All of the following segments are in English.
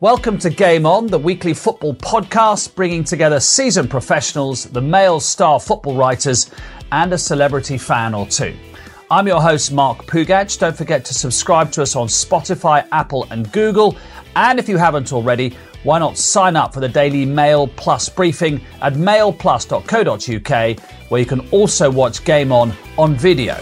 Welcome to Game On, the weekly football podcast bringing together seasoned professionals, the male star football writers, and a celebrity fan or two. I'm your host, Mark Pougatch. Don't forget to subscribe to us on Spotify, Apple, and Google. And if you haven't already, why not sign up for the daily Mail Plus briefing at mailplus.co.uk, where you can also watch Game On on video.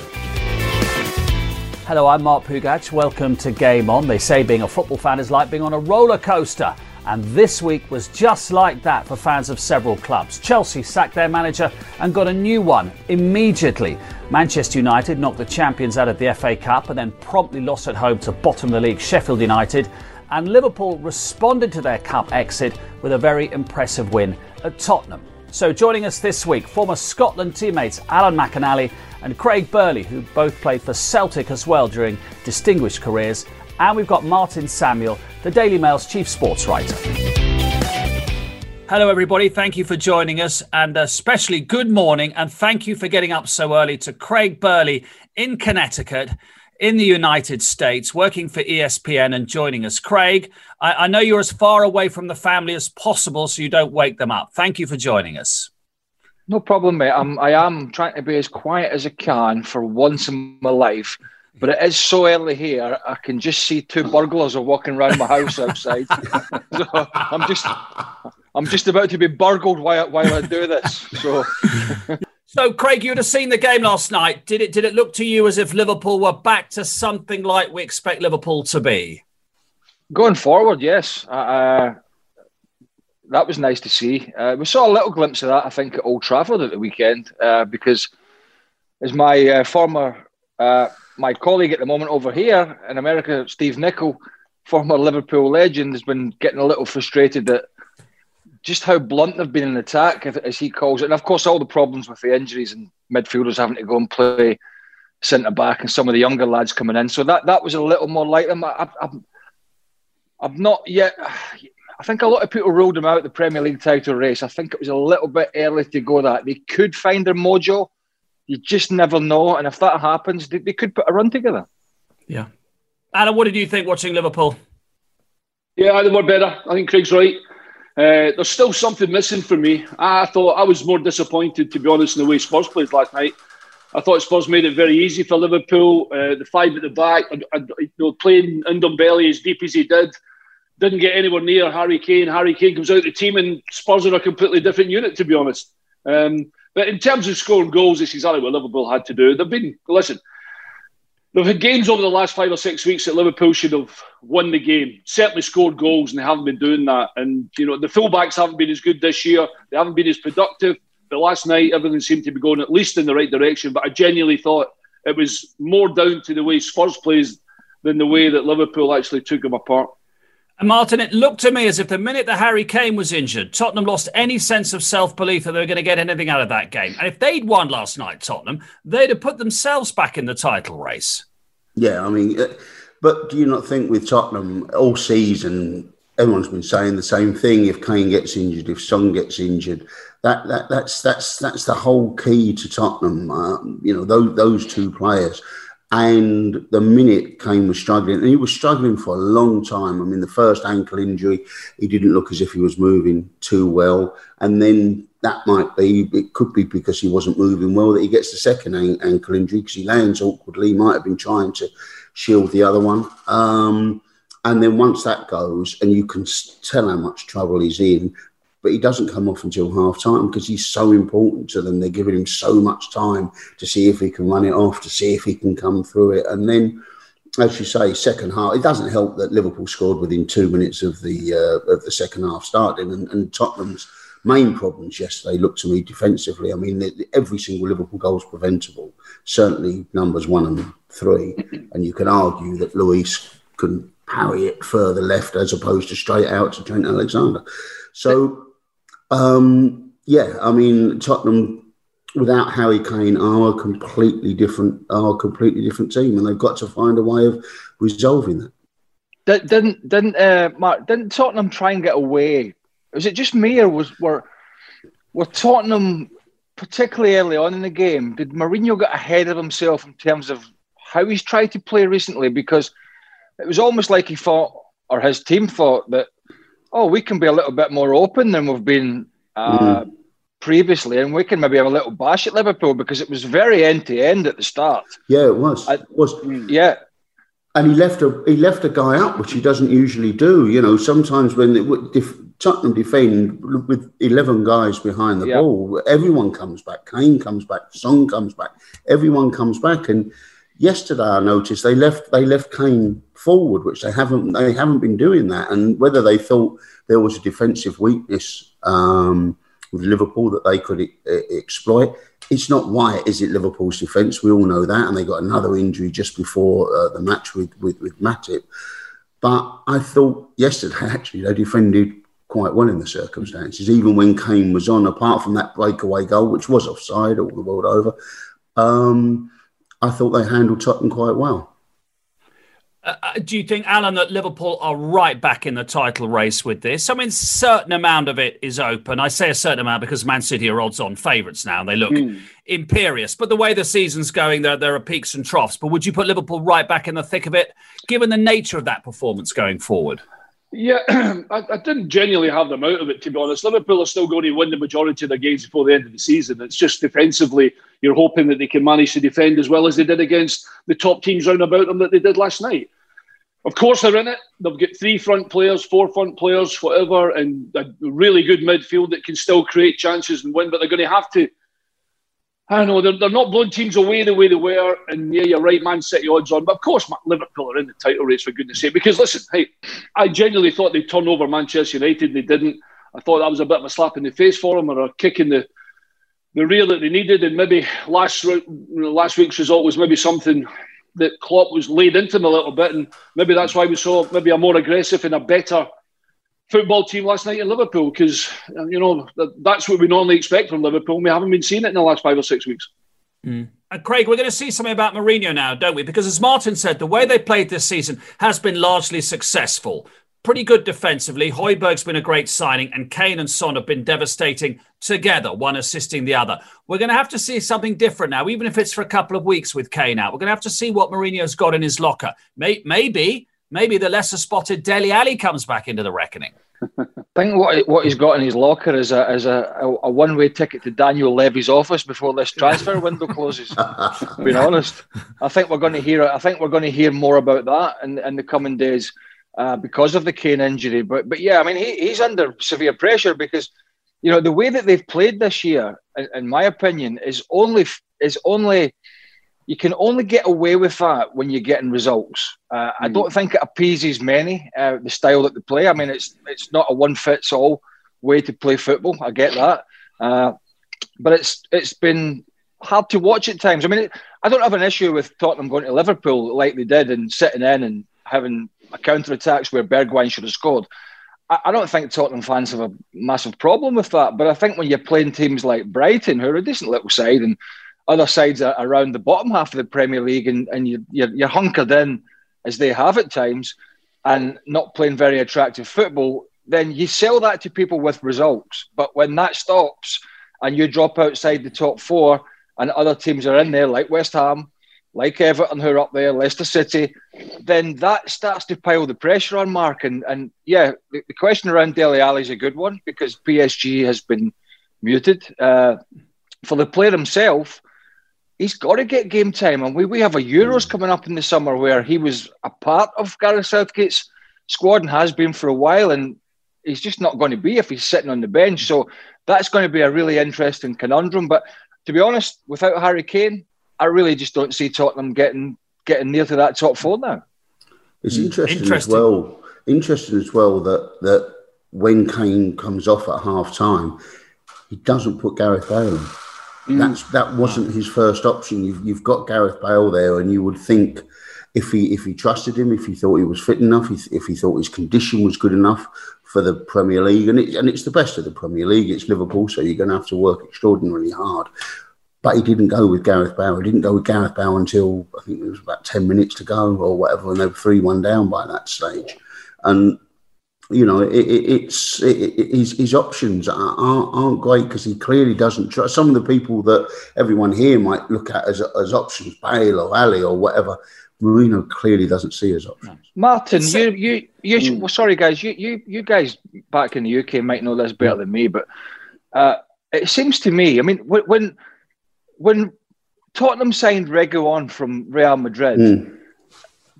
Hello, I'm Mark Pougatch. Welcome to Game On. They say being a football fan is like being on a roller coaster. And this week was just like that for fans of several clubs. Chelsea sacked their manager and got a new one immediately. Manchester United knocked the champions out of the FA Cup and then promptly lost at home to bottom of the league Sheffield United. And Liverpool responded to their cup exit with a very impressive win at Tottenham. So, joining us this week, former Scotland teammates Alan McInally and Craig Burley, who both played for Celtic as well during distinguished careers. And we've got Martin Samuel, the Daily Mail's chief sports writer. Hello, everybody. Thank you for joining us, and especially good morning. And thank you for getting up so early to Craig Burley in Connecticut, in the United States, working for ESPN and joining us. Craig, I, I know you're as far away from the family as possible, so you don't wake them up. Thank you for joining us. No problem, mate. I'm, I am trying to be as quiet as I can for once in my life. But it is so early here, I can just see two burglars are walking around my house outside. so I'm just, I'm just about to be burgled while, while I do this. So, so Craig, you'd have seen the game last night. Did it? Did it look to you as if Liverpool were back to something like we expect Liverpool to be? Going forward, yes. Uh, that was nice to see. Uh, we saw a little glimpse of that, I think, at Old Trafford at the weekend, uh, because as my uh, former, uh, my colleague at the moment over here in America, Steve Nicol, former Liverpool legend, has been getting a little frustrated at just how blunt they've been in attack, as he calls it. And of course, all the problems with the injuries and midfielders having to go and play centre back and some of the younger lads coming in. So that, that was a little more like them. I, I, I'm not yet think a lot of people ruled them out the Premier League title race. I think it was a little bit early to go that. They could find their mojo. You just never know. And if that happens, they, they could put a run together. Yeah. Adam, what did you think watching Liverpool? Yeah, they were better. I think Craig's right. Uh, there's still something missing for me. I thought I was more disappointed, to be honest, in the way Spurs played last night. I thought Spurs made it very easy for Liverpool. Uh, the five at the back, you know, playing Ndombele as deep as he did didn't get anywhere near Harry Kane. Harry Kane comes out of the team, and Spurs are a completely different unit, to be honest. Um, but in terms of scoring goals, it's exactly what Liverpool had to do. They've been listen. They've had games over the last five or six weeks that Liverpool should have won the game. Certainly scored goals, and they haven't been doing that. And you know the fullbacks haven't been as good this year. They haven't been as productive. But last night, everything seemed to be going at least in the right direction. But I genuinely thought it was more down to the way Spurs plays than the way that Liverpool actually took them apart. Martin, it looked to me as if the minute that Harry Kane was injured, Tottenham lost any sense of self belief that they were going to get anything out of that game. And if they'd won last night, Tottenham, they'd have put themselves back in the title race. Yeah, I mean, uh, but do you not think with Tottenham all season, everyone's been saying the same thing? If Kane gets injured, if Son gets injured, that, that that's that's that's the whole key to Tottenham. Uh, you know, those those two players. And the minute Kane was struggling, and he was struggling for a long time. I mean, the first ankle injury, he didn't look as if he was moving too well. And then that might be, it could be because he wasn't moving well that he gets the second ankle injury because he lands awkwardly. Might have been trying to shield the other one. Um, and then once that goes, and you can tell how much trouble he's in, but he doesn't come off until half time because he's so important to them. They're giving him so much time to see if he can run it off, to see if he can come through it. And then, as you say, second half, it doesn't help that Liverpool scored within two minutes of the uh, of the second half starting, and, and Tottenham's main problems yesterday looked to me defensively. I mean, every single Liverpool goal is preventable. Certainly, numbers one and three, and you can argue that Lloris couldn't parry it further left as opposed to straight out to Trent Alexander. So um, yeah, I mean Tottenham without Harry Kane are a completely different are a completely different team, and they've got to find a way of resolving that. Didn't didn't uh, Mark, didn't Tottenham try and get away? Was it just me, or was were were Tottenham particularly early on in the game? Did Mourinho get ahead of himself in terms of how he's tried to play recently because it was almost like he thought, or his team thought that, oh, we can be a little bit more open than we've been uh, mm. previously, and we can maybe have a little bash at Liverpool because it was very end to end at the start. Yeah, it was. I, it was. Yeah. And he left a he left a guy out, which he doesn't usually do. You know, sometimes when it, if Tottenham defend with eleven guys behind the ball, everyone comes back. Kane comes back. Son comes back. Everyone comes back, and yesterday I noticed they left they left Kane forward, which they haven't they haven't been doing that. And whether they thought there was a defensive weakness um, with Liverpool that they could exploit, it's not White, is it? Liverpool's defence, we all know that, and they got another injury just before uh, the match with with, with Matip. But I thought yesterday actually they defended quite well in the circumstances, even when Kane was on. Apart from that breakaway goal, which was offside all the world over. Um, I thought they handled Tottenham quite well. Uh, uh, do you think, Alan, that Liverpool are right back in the title race with this? I mean, a certain amount of it is open. I say a certain amount because Man City are odds-on favourites now. And they look mm. imperious. But the way the season's going, there, there are peaks and troughs. But would you put Liverpool right back in the thick of it, given the nature of that performance going forward? Yeah, I, I, didn't genuinely have them out of it, to be honest. Liverpool are still going to win the majority of their games before the end of the season. It's just defensively, you're hoping that they can manage to defend as well as they did against the top teams round about them that they did last night. Of course, they're in it. They've got three front players, four front players, whatever, and a really good midfield that can still create chances and win, but they're going to have to I don't know, they're, they're not blowing teams away the way they were. And yeah, you're right, Man City odds on. But of course, Liverpool are in the title race, for goodness sake. Because listen, hey, I genuinely thought they'd turn over Manchester United and they didn't. I thought that was a bit of a slap in the face for them or a kick in the, the rear that they needed. And maybe last, last week's result was maybe something that Klopp was laid into them a little bit. And maybe that's why we saw maybe a more aggressive and a better football team last night in Liverpool because you know that's what we normally expect from Liverpool. We haven't been seeing it in the last five or six weeks. Mm. Uh, Craig, we're going to see something about Mourinho now, don't we? Because as Martin said, the way they played this season has been largely successful. Pretty good defensively. Højbjerg's been a great signing, and Kane and Son have been devastating together, one assisting the other. We're going to have to see something different now, even if it's for a couple of weeks with Kane out. We're going to have to see what Mourinho's got in his locker. Maybe, maybe the lesser spotted Dele Alli comes back into the reckoning. I think what what he's got in his locker is a is a, a, a one way ticket to Daniel Levy's office before this transfer window closes. being honest, I think we're going to hear I think we're going to hear more about that in, in the coming days uh, because of the Kane injury. But but yeah, I mean he, he's under severe pressure because you know the way that they've played this year, in, in my opinion, is only is only you can only get away with that when you're getting results. Uh, mm. I hmm. don't think it appeases many uh, the style that they play. I mean, it's it's not a one fits all way to play football. I get that, uh, but it's it's been hard to watch at times. I mean, I don't have an issue with Tottenham going to Liverpool like they did and sitting in and having a counter attacks where Bergwijn should have scored. I, I don't think Tottenham fans have a massive problem with that, but I think when you're playing teams like Brighton, who are a decent little side and other sides are around the bottom half of the Premier League, and, and you, you're, you're hunkered in as they have at times, and not playing very attractive football, then you sell that to people with results. But when that stops and you drop outside the top four, and other teams are in there, like West Ham, like Everton, who are up there, Leicester City, then that starts to pile the pressure on Mark. And, and yeah, the, the question around Dele Alli is a good one because PSG has been muted. Uh, for the player himself, he's got to get game time. And we, we have a Euros coming up in the summer where he was a part of Gareth Southgate's squad and has been for a while. And he's just not going to be if he's sitting on the bench. So that's going to be a really interesting conundrum. But to be honest, without Harry Kane, I really just don't see Tottenham getting getting near to that top four now. It's hmm. interesting, interesting. as well. Interesting as well that that when Kane comes off at half time, he doesn't put Gareth Bale in. Mm. That's that wasn't his first option. You've you've got Gareth Bale there, and you would think if he if he trusted him, if he thought he was fit enough, if he thought his condition was good enough for the Premier League, and it, and it's the best of the Premier League. It's Liverpool, so you're going to have to work extraordinarily hard. But he didn't go with Gareth Bale. He didn't go with Gareth Bale until I think it was about ten minutes to go or whatever, and they were three one down by that stage. And you know, it, it, it's it, his, his options aren't, aren't great because he clearly doesn't trust some of the people that everyone here might look at as, as options, Bale or Alli or whatever. Mourinho clearly doesn't see as options. Martin, you, you, you. Mm. Well, sorry, guys. You, you, you guys back in the UK might know this better than me, but uh, it seems to me. I mean, when when Tottenham signed Reguilón from Real Madrid. Mm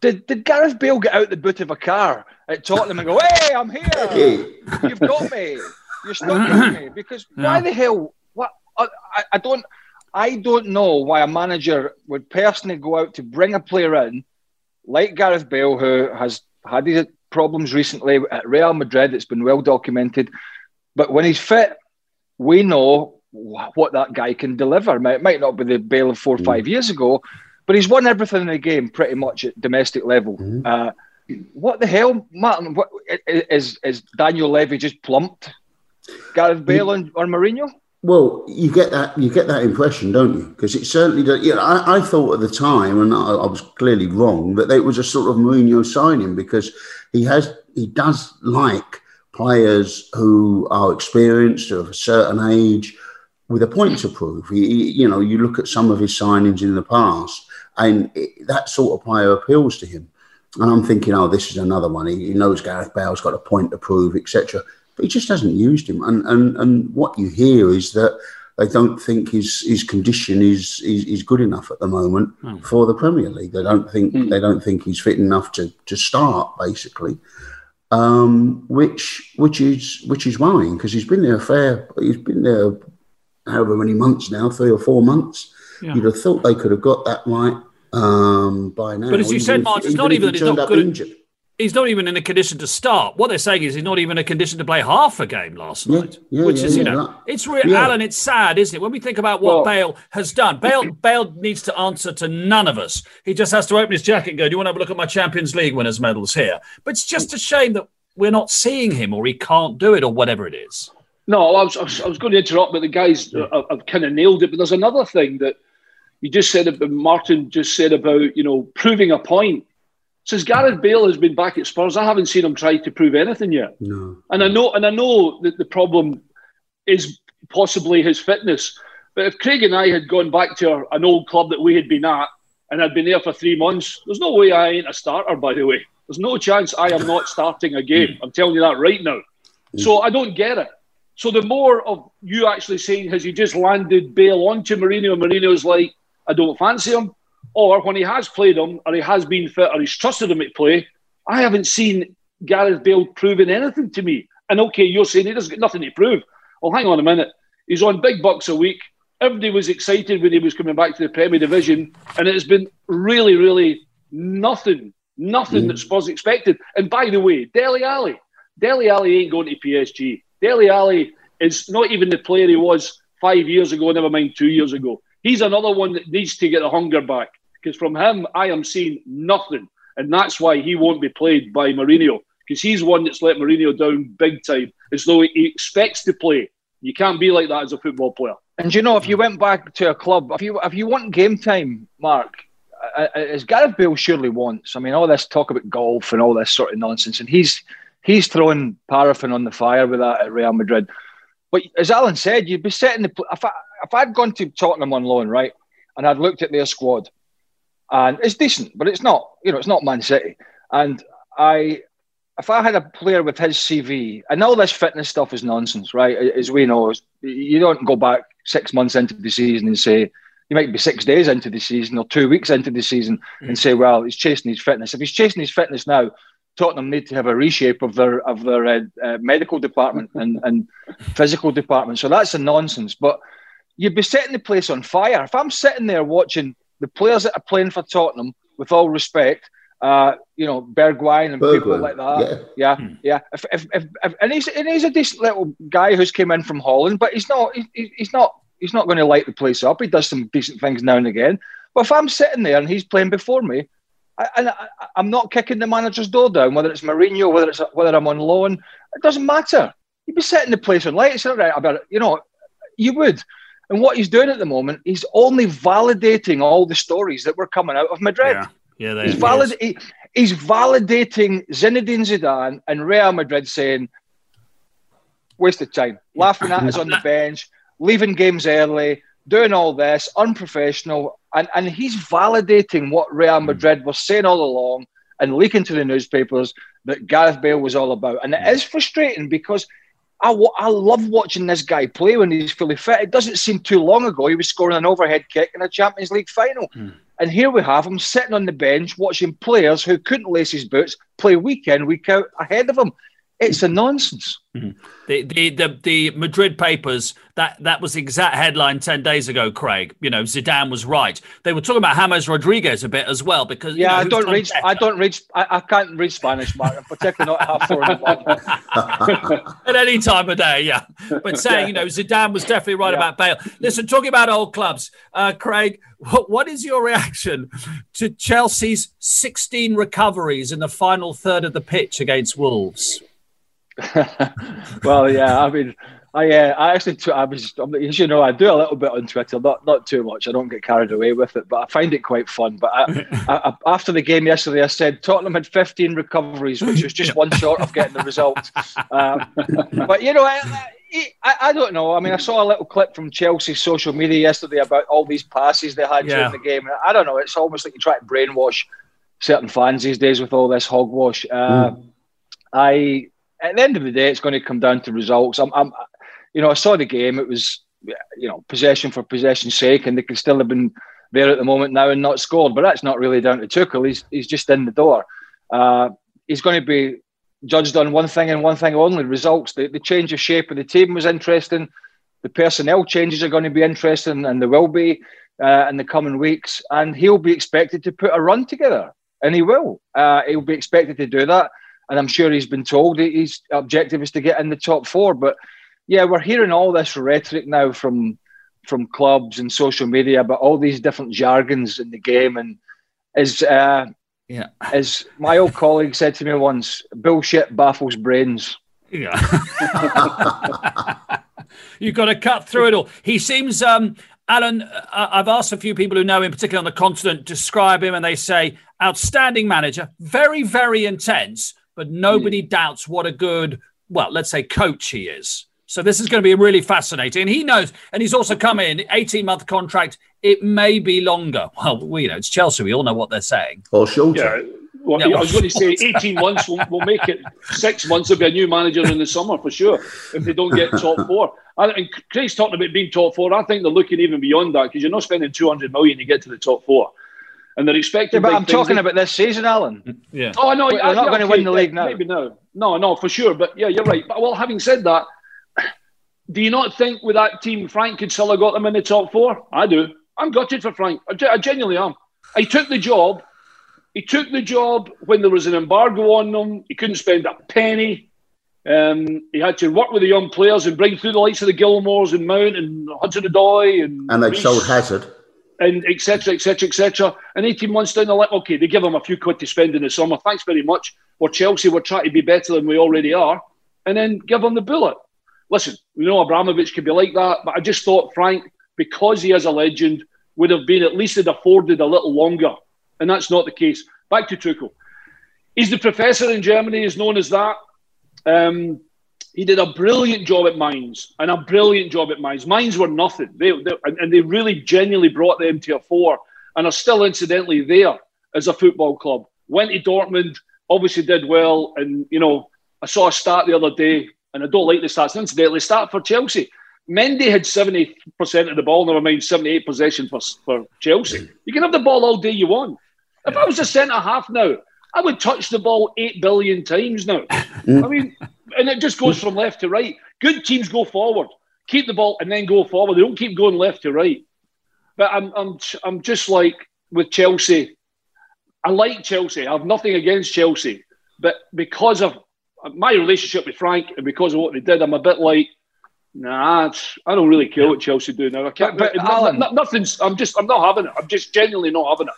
did, did Gareth Bale get out the boot of a car at Tottenham and go, "Hey, I'm here. You've got me. You're stuck with me." Because why the hell? What I, I don't. I don't know why a manager would personally go out to bring a player in like Gareth Bale, who has had his problems recently at Real Madrid. It's been well documented. But when he's fit, we know what that guy can deliver. It might not be the Bale of four or five mm. years ago, but he's won everything in the game pretty much at domestic level. Mm-hmm. Uh, what the hell, Martin? What, is is Daniel Levy just plumped Gareth Bale and, or Mourinho? Well, you get that you get that impression, don't you? Because it certainly does. You know, I, I, thought at the time, and I, I, was clearly wrong, that it was a sort of Mourinho signing because he has he does like players who are experienced of a certain age with a point to prove. He, you know, you look at some of his signings in the past, and it, that sort of player appeals to him. And I'm thinking, oh, this is another one. He, he knows Gareth Bale's got a point to prove, etc. But he just hasn't used him. And and and what you hear is that they don't think his his condition is is, is good enough at the moment oh. for the Premier League. They don't think mm. they don't think he's fit enough to to start basically. Um, which which is which is worrying because he's been there a fair he's been there however many months now, three or four months. Yeah. You'd have thought they could have got that right um, by now. But as you said, Mark, it's not even that he's not good. Injured. He's not even in a condition to start. What they're saying is he's not even in a condition to play half a game last yeah, night, yeah, which is, you know, that, it's real. Alan, it's sad, isn't it? When we think about what well, Bale has done, Bale, Bale needs to answer to none of us. He just has to open his jacket and go, "Do you want to have a look at my Champions League winners' medals here?" But it's just a shame that we're not seeing him, or he can't do it, or whatever it is. No, I was, I was, I was going to interrupt, but the guys have, have kind of nailed it. But there's another thing that you just said about Martin just said about you know proving a point. Since Gareth Bale has been back at Spurs, I haven't seen him try to prove anything yet. No. And I know, and I know that the problem is possibly his fitness. But if Craig and I had gone back to our, an old club that we had been at and had been there for three months, there's no way I ain't a starter. By the way, there's no chance I am not starting a game. Mm. I'm telling you that right now. Mm. So I don't get it. So the more of you actually saying, has he just landed Bale onto Mourinho? Mourinho's like, I don't fancy him. Or when he has played him, or he has been fit, or he's trusted him at play, I haven't seen Gareth Bale proving anything to me. And okay, you're saying he doesn't get nothing to prove. Well, hang on a minute. He's on big bucks a week. Everybody was excited when he was coming back to the Premier Division, and it's been really, really nothing, nothing mm. that Spurs expected. And by the way, Dele Alli, Dele Alli ain't going to PSG. Dele Alli is not even the player he was five years ago, never mind two years ago. He's another one that needs to get the hunger back because from him, I am seeing nothing. And that's why he won't be played by Mourinho because he's one that's let Mourinho down big time as though he expects to play. You can't be like that as a football player. And you know, if you went back to a club, if you if you want game time, Mark, as Gareth Bale surely wants. I mean, all this talk about golf and all this sort of nonsense, and he's he's throwing paraffin on the fire with that at Real Madrid. But as Alan said, you'd be setting the if I'd gone to Tottenham on loan, right, and I'd looked at their squad, and it's decent, but it's not, you know, it's not Man City. And I, if I had a player with his CV, and all this fitness stuff is nonsense, right? As we know, you don't go back six months into the season and say you might be six days into the season or two weeks into the season mm. and say, well, he's chasing his fitness. If he's chasing his fitness now, Tottenham need to have a reshape of their of their uh, uh, medical department and, and physical department. So that's a nonsense. But you'd be setting the place on fire. If I'm sitting there watching the players that are playing for Tottenham, with all respect, uh, you know, Bergwijn and Bergwijn, people like that. Yeah, yeah. Hmm. yeah. If, if, if, if, and he's and he's a decent little guy who's came in from Holland, but he's not he, he's not he's not going to light the place up. He does some decent things now and again. But if I'm sitting there and he's playing before me, and I, am not kicking the manager's door down, whether it's Mourinho, whether it's whether I'm on loan, it doesn't matter. You'd be setting the place on light. Right about it. You know, you would. And what he's doing at the moment, he's only validating all the stories that were coming out of Madrid. Yeah, yeah he's valid. He, he's validating Zinedine Zidane and Real Madrid, saying, "Waste of time, laughing at us on the bench, leaving games early, doing all this, unprofessional." And and he's validating what Real hmm. Madrid was saying all along and leaking to the newspapers that Gareth Bale was all about. And it is frustrating because I, I love watching this guy play when he's fully fit. It doesn't seem too long ago he was scoring an overhead kick in a Champions League final. Mm. And here we have him sitting on the bench watching players who couldn't lace his boots play week in, week out ahead of him. It's a nonsense. Mm-hmm. The, the the the Madrid papers that that was the exact headline ten days ago. Craig, you know Zidane was right. They were talking about James Rodriguez a bit as well because yeah, you know, I don't read. I don't read. I, I, can't read Spanish, Mark. particularly not half the At any time of day, yeah. But saying you know Zidane was definitely right yeah. about Bale. Listen, talking about old clubs, uh, Craig, what, what is your reaction to Chelsea's sixteen recoveries in the final third of the pitch against Wolves? well, yeah, I mean, I uh, I actually t- I was as you know I do a little bit on Twitter, not not too much. I don't get carried away with it, but I find it quite fun. But I, I, after the game yesterday, I said Tottenham had 15 recoveries, which was just one short of getting the result. Uh, but you know, I, I, I, don't know. I mean, I saw a little clip from Chelsea's social media yesterday about all these passes they had yeah. during the game. I don't know. It's almost like you try to brainwash certain fans these days with all this hogwash. Uh, mm. I at the end of the day, it's going to come down to results. I'm, I'm, you know, I saw the game. It was, you know, possession for possession's sake, and they could still have been there at the moment now and not scored. But that's not really down to Tuchel. He's he's just in the door. Uh, he's going to be judged on one thing and one thing only: results. The, the change of shape of the team was interesting. The personnel changes are going to be interesting, and there will be uh, in the coming weeks. And he'll be expected to put a run together, and he will. Uh, he'll be expected to do that and I'm sure he's been told his objective is to get in the top four. But yeah, we're hearing all this rhetoric now from from clubs and social media about all these different jargons in the game, and as uh, yeah, as my old colleague said to me once, bullshit baffles brains. Yeah. You've got to cut through it all. He seems um, Alan, uh, I've asked a few people who know him, particularly on the continent, describe him, and they say outstanding manager, very, very intense, but nobody yeah. doubts what a good, well, let's say coach he is. So this is going to be really fascinating. And he knows, and he's also come in 18 month contract. It may be longer. Well, we, you know, it's Chelsea. We all know what they're saying. Or shorter. Yeah. Well, yeah, I was going to say 18 months. We'll, we'll, make it six months. There'll be a new manager in the summer for sure if they don't get top four. And Craig's talking about being top four. I think they're looking even beyond that because you're not spending 200 million to get to the top four and they're expecting. Yeah, but I'm talking eh? about this season, Alan. Yeah. Oh no, they're not yeah, going to win the league now. Maybe no, no, no, for sure. But yeah, you're right. But well, having said that, do you not think with that team, Frank could still have got them in the top four? I do. I'm gutted for Frank. I, I genuinely am. He took the job. He took the job when there was an embargo on them. He couldn't spend a penny. Um, he had to work with the young players and bring through the likes of the Gilmours and Mount and Hudson-Odoi and and they sold Hazard and etc. etc. etc. And 18 months down the line, okay, they give them a few quid to spend in the summer. Thanks very much. For Chelsea, we're trying to be better than we already are, and then give them the bullet. Listen, we know Abramovich could be like that, but I just thought Frank, because he is a legend, would have been at least afforded a little longer, and that's not the case. Back to Tuchel. He's the professor in Germany, is known as that. Um, he did a brilliant job at Mainz and a brilliant job at Mainz. Mainz were nothing. They, they, and they really genuinely brought them to a four and are still incidentally there as a football club. Went to Dortmund, obviously did well. And, you know, I saw a stat the other day, and I don't like the stats, incidentally, stat for Chelsea. Mendy had 70% of the ball, never mind 78 possession for, for Chelsea. You can have the ball all day you want. If I was a centre half now, I would touch the ball 8 billion times now. I mean, and it just goes from left to right. Good teams go forward, keep the ball, and then go forward. They don't keep going left to right. But I'm, I'm, I'm just like with Chelsea. I like Chelsea. I have nothing against Chelsea, but because of my relationship with Frank and because of what they did, I'm a bit like, nah, I don't really care what Chelsea do now. I can't. But, but Alan, nothing's. I'm just. I'm not having it. I'm just genuinely not having it.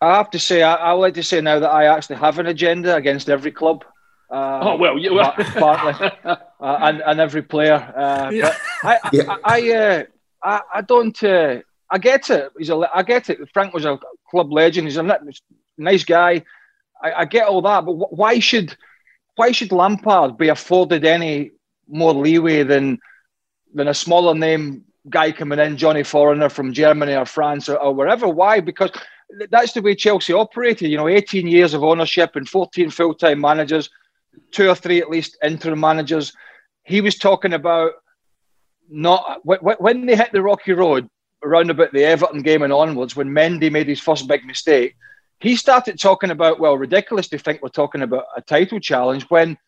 I have to say, I, I would like to say now that I actually have an agenda against every club. Uh, oh well, yeah, well. partly, uh, and and every player. Uh, yeah. I yeah. I I, uh, I, I don't. Uh, I get it. He's a. I get it. Frank was a club legend. He's a nice guy. I, I get all that, but why should why should Lampard be afforded any more leeway than than a smaller name guy coming in, Johnny Foreigner from Germany or France or, or wherever? Why? Because that's the way Chelsea operated. You know, 18 years of ownership and 14 full time managers, two or three at least interim managers. He was talking about not when they hit the rocky road around about the Everton game and onwards, when Mendy made his first big mistake, he started talking about, well, ridiculous to think we're talking about a title challenge when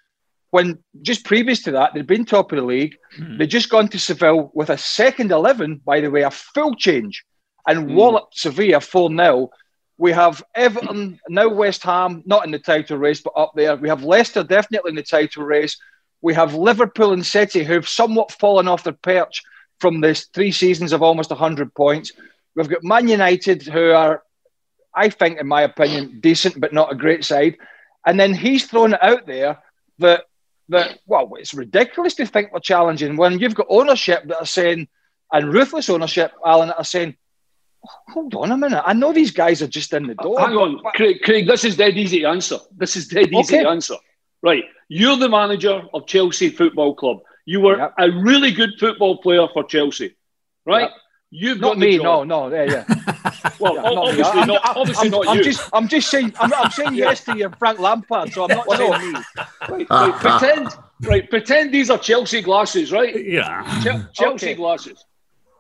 when just previous to that, they'd been top of the league. Mm. They'd just gone to Seville with a second 11, by the way, a full change, and mm. walloped Sevilla 4 0. We have Everton, now West Ham, not in the title race, but up there. We have Leicester definitely in the title race. We have Liverpool and City, who've somewhat fallen off their perch from this three seasons of almost 100 points. We've got Man United, who are, I think, in my opinion, decent, but not a great side. And then he's thrown it out there that that well, it's ridiculous to think we're challenging when you've got ownership that are saying and ruthless ownership, Alan, that are saying, hold on a minute, I know these guys are just in the door. Hang on, Craig, Craig, this is dead easy answer. This is dead easy okay. to answer. Right, you're the manager of Chelsea Football Club. You were yep. a really good football player for Chelsea, right? Yep. You've not me, no, no, yeah, yeah. well, yeah, obviously not, not obviously I'm, not I'm you. Just, I'm just saying, I'm, I'm saying yes to your Frank Lampard, so I'm not saying me. Right, right, pretend, right, pretend these are Chelsea glasses, right? Yeah. Ch- Chelsea okay. glasses.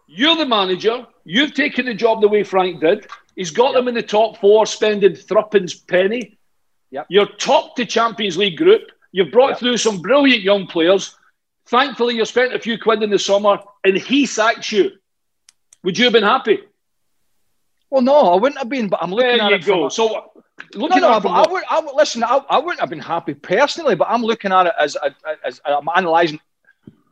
You're the manager. You've taken the job the way Frank did. He's got yep. them in the top four, spending threepence penny. Yep. You're top to Champions League group. You've brought yep. through some brilliant young players. Thankfully, you spent a few quid in the summer, and he sacks you would you have been happy? Well, no, I wouldn't have been. But I'm looking there at it. Go. From so, uh, looking no, no, at it I would, I would, listen. I, I, wouldn't have been happy personally, but I'm looking at it as, as, as I'm analysing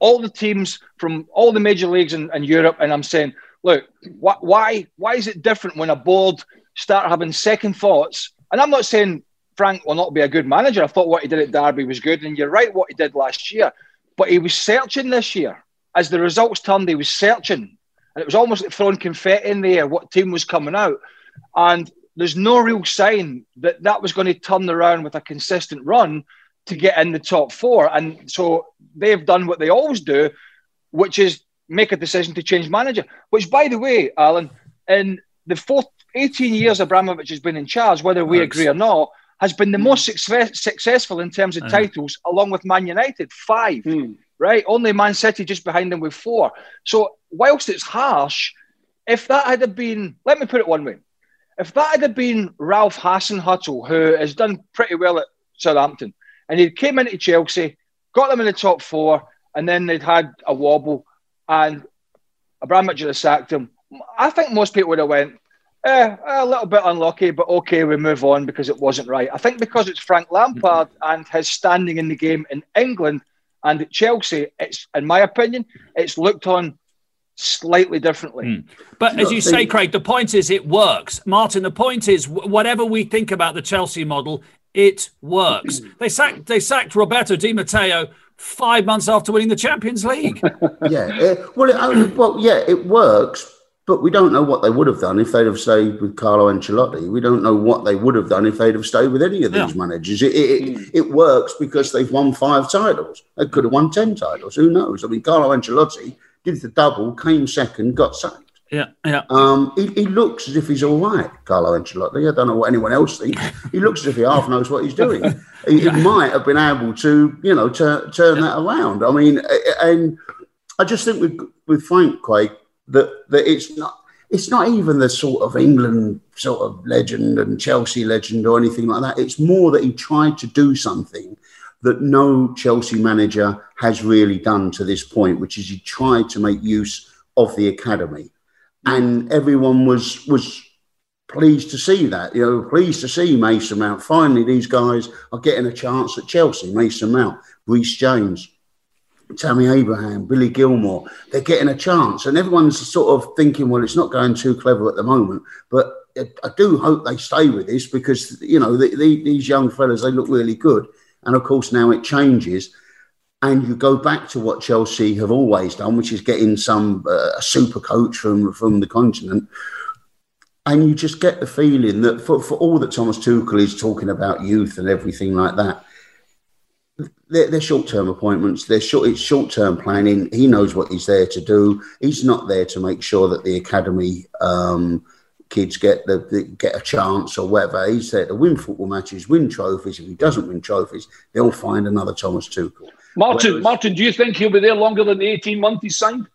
all the teams from all the major leagues in, in Europe, and I'm saying, look, wh- why why is it different when a board start having second thoughts? And I'm not saying Frank will not be a good manager. I thought what he did at Derby was good, and you're right, what he did last year. But he was searching this year. As the results turned, he was searching and it was almost like throwing confetti in the air what team was coming out. And there's no real sign that that was going to turn around with a consistent run to get in the top four. And so they've done what they always do, which is make a decision to change manager. Which, by the way, Alan, in the fourth 18 years Abramovich has been in charge, whether we agree or not, has been the hmm. most success- successful in terms of titles, along with Man United, five. Mm right? Only Man City just behind them with four. So whilst it's harsh, if that had been, let me put it one way, if that had been Ralph Hasenhüttl, who has done pretty well at Southampton, and he came into Chelsea, got them in the top four, and then they'd had a wobble, and Abramovich had sacked him. I think most people would have went, eh, a little bit unlucky, but okay, we move on because it wasn't right. I think because it's Frank Lampard mm-hmm. and his standing in the game in England and at Chelsea, it's in my opinion, it's looked on slightly differently. Mm. But as you say, Craig, the point is it works. Martin, the point is whatever we think about the Chelsea model, it works. they sacked they sacked Roberto Di Matteo five months after winning the Champions League. yeah, uh, well, it, well, yeah, it works. But we don't know what they would have done if they'd have stayed with Carlo Ancelotti. We don't know what they would have done if they'd have stayed with any of these yeah. managers. It, it, it, it, works because they've won five titles. They could have won 10 titles. Who knows? I mean, Carlo Ancelotti did the double, came second, got sacked. Yeah, yeah. Um, he, he, looks as if he's all right, Carlo Ancelotti. I don't know what anyone else thinks. He looks as if he half knows what he's doing. He, he might have been able to, you know, to, turn that around. I mean, and I just think with with Frank Craig, that that it's not it's not even the sort of England sort of legend and Chelsea legend or anything like that. It's more that he tried to do something that no Chelsea manager has really done to this point, which is he tried to make use of the academy, and everyone was was pleased to see that. You know, pleased to see Mason Mount. Finally, these guys are getting a chance at Chelsea. Mason Mount, Reece James, Tammy Abraham, Billy Gilmour, they're getting a chance. And everyone's sort of thinking, well, it's not going too clever at the moment. But I do hope they stay with this because, you know, the, the, these young fellas, they look really good. And of course, now it changes. And you go back to what Chelsea have always done, which is getting some uh, super coach from, from the continent. and you just get the feeling that for, for all that Thomas Tuchel is talking about youth and everything like that, they're, they're short-term appointments. They're short. It's short-term planning. He knows what he's there to do. He's not there to make sure that the academy um, kids get the, the, get a chance or whatever. He's there to win football matches, win trophies. If he doesn't win trophies, they'll find another Thomas Tuchel. Martin, Whereas, Martin, do you think he'll be there longer than the eighteen months he signed?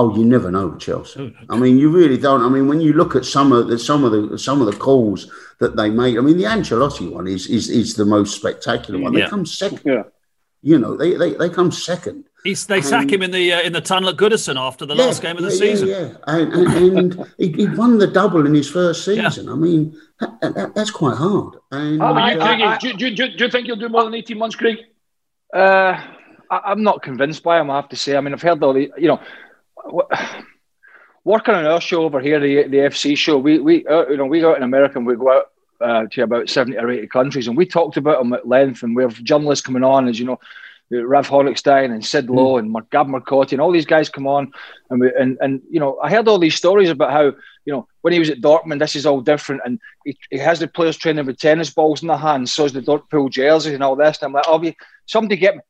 Oh, you never know with Chelsea. I mean, you really don't. I mean, when you look at some of the some of the some of the calls that they make, I mean, the Ancelotti one is is is the most spectacular one. They come second. Yeah. You know, they, they, they come second. He's, they sack him in the uh, in the tunnel at Goodison after the yeah, last game of the yeah, season. Yeah, yeah. and, and, and he, he, won the double in his first season. Yeah. I mean, that, that, that's quite hard. And, uh, you, uh, do, do, do, do, you think he'll do more than eighteen months, Craig? Uh, I, am not convinced by him. I have to say. I mean, I've heard all the you know working on our show over here, the the FC show, we we uh, you know we go out in America and we go out uh, to about seventy or eighty countries, and we talked about them at length. And we have journalists coming on, as you know, Rav Honigstein and Sid Lowe mm. and Gab Marcotti and all these guys come on, and we and and you know I heard all these stories about how you know when he was at Dortmund, this is all different, and he, he has the players training with tennis balls in their hands, so is the Dortmund jersey and all this. And I'm like, oh, somebody get me,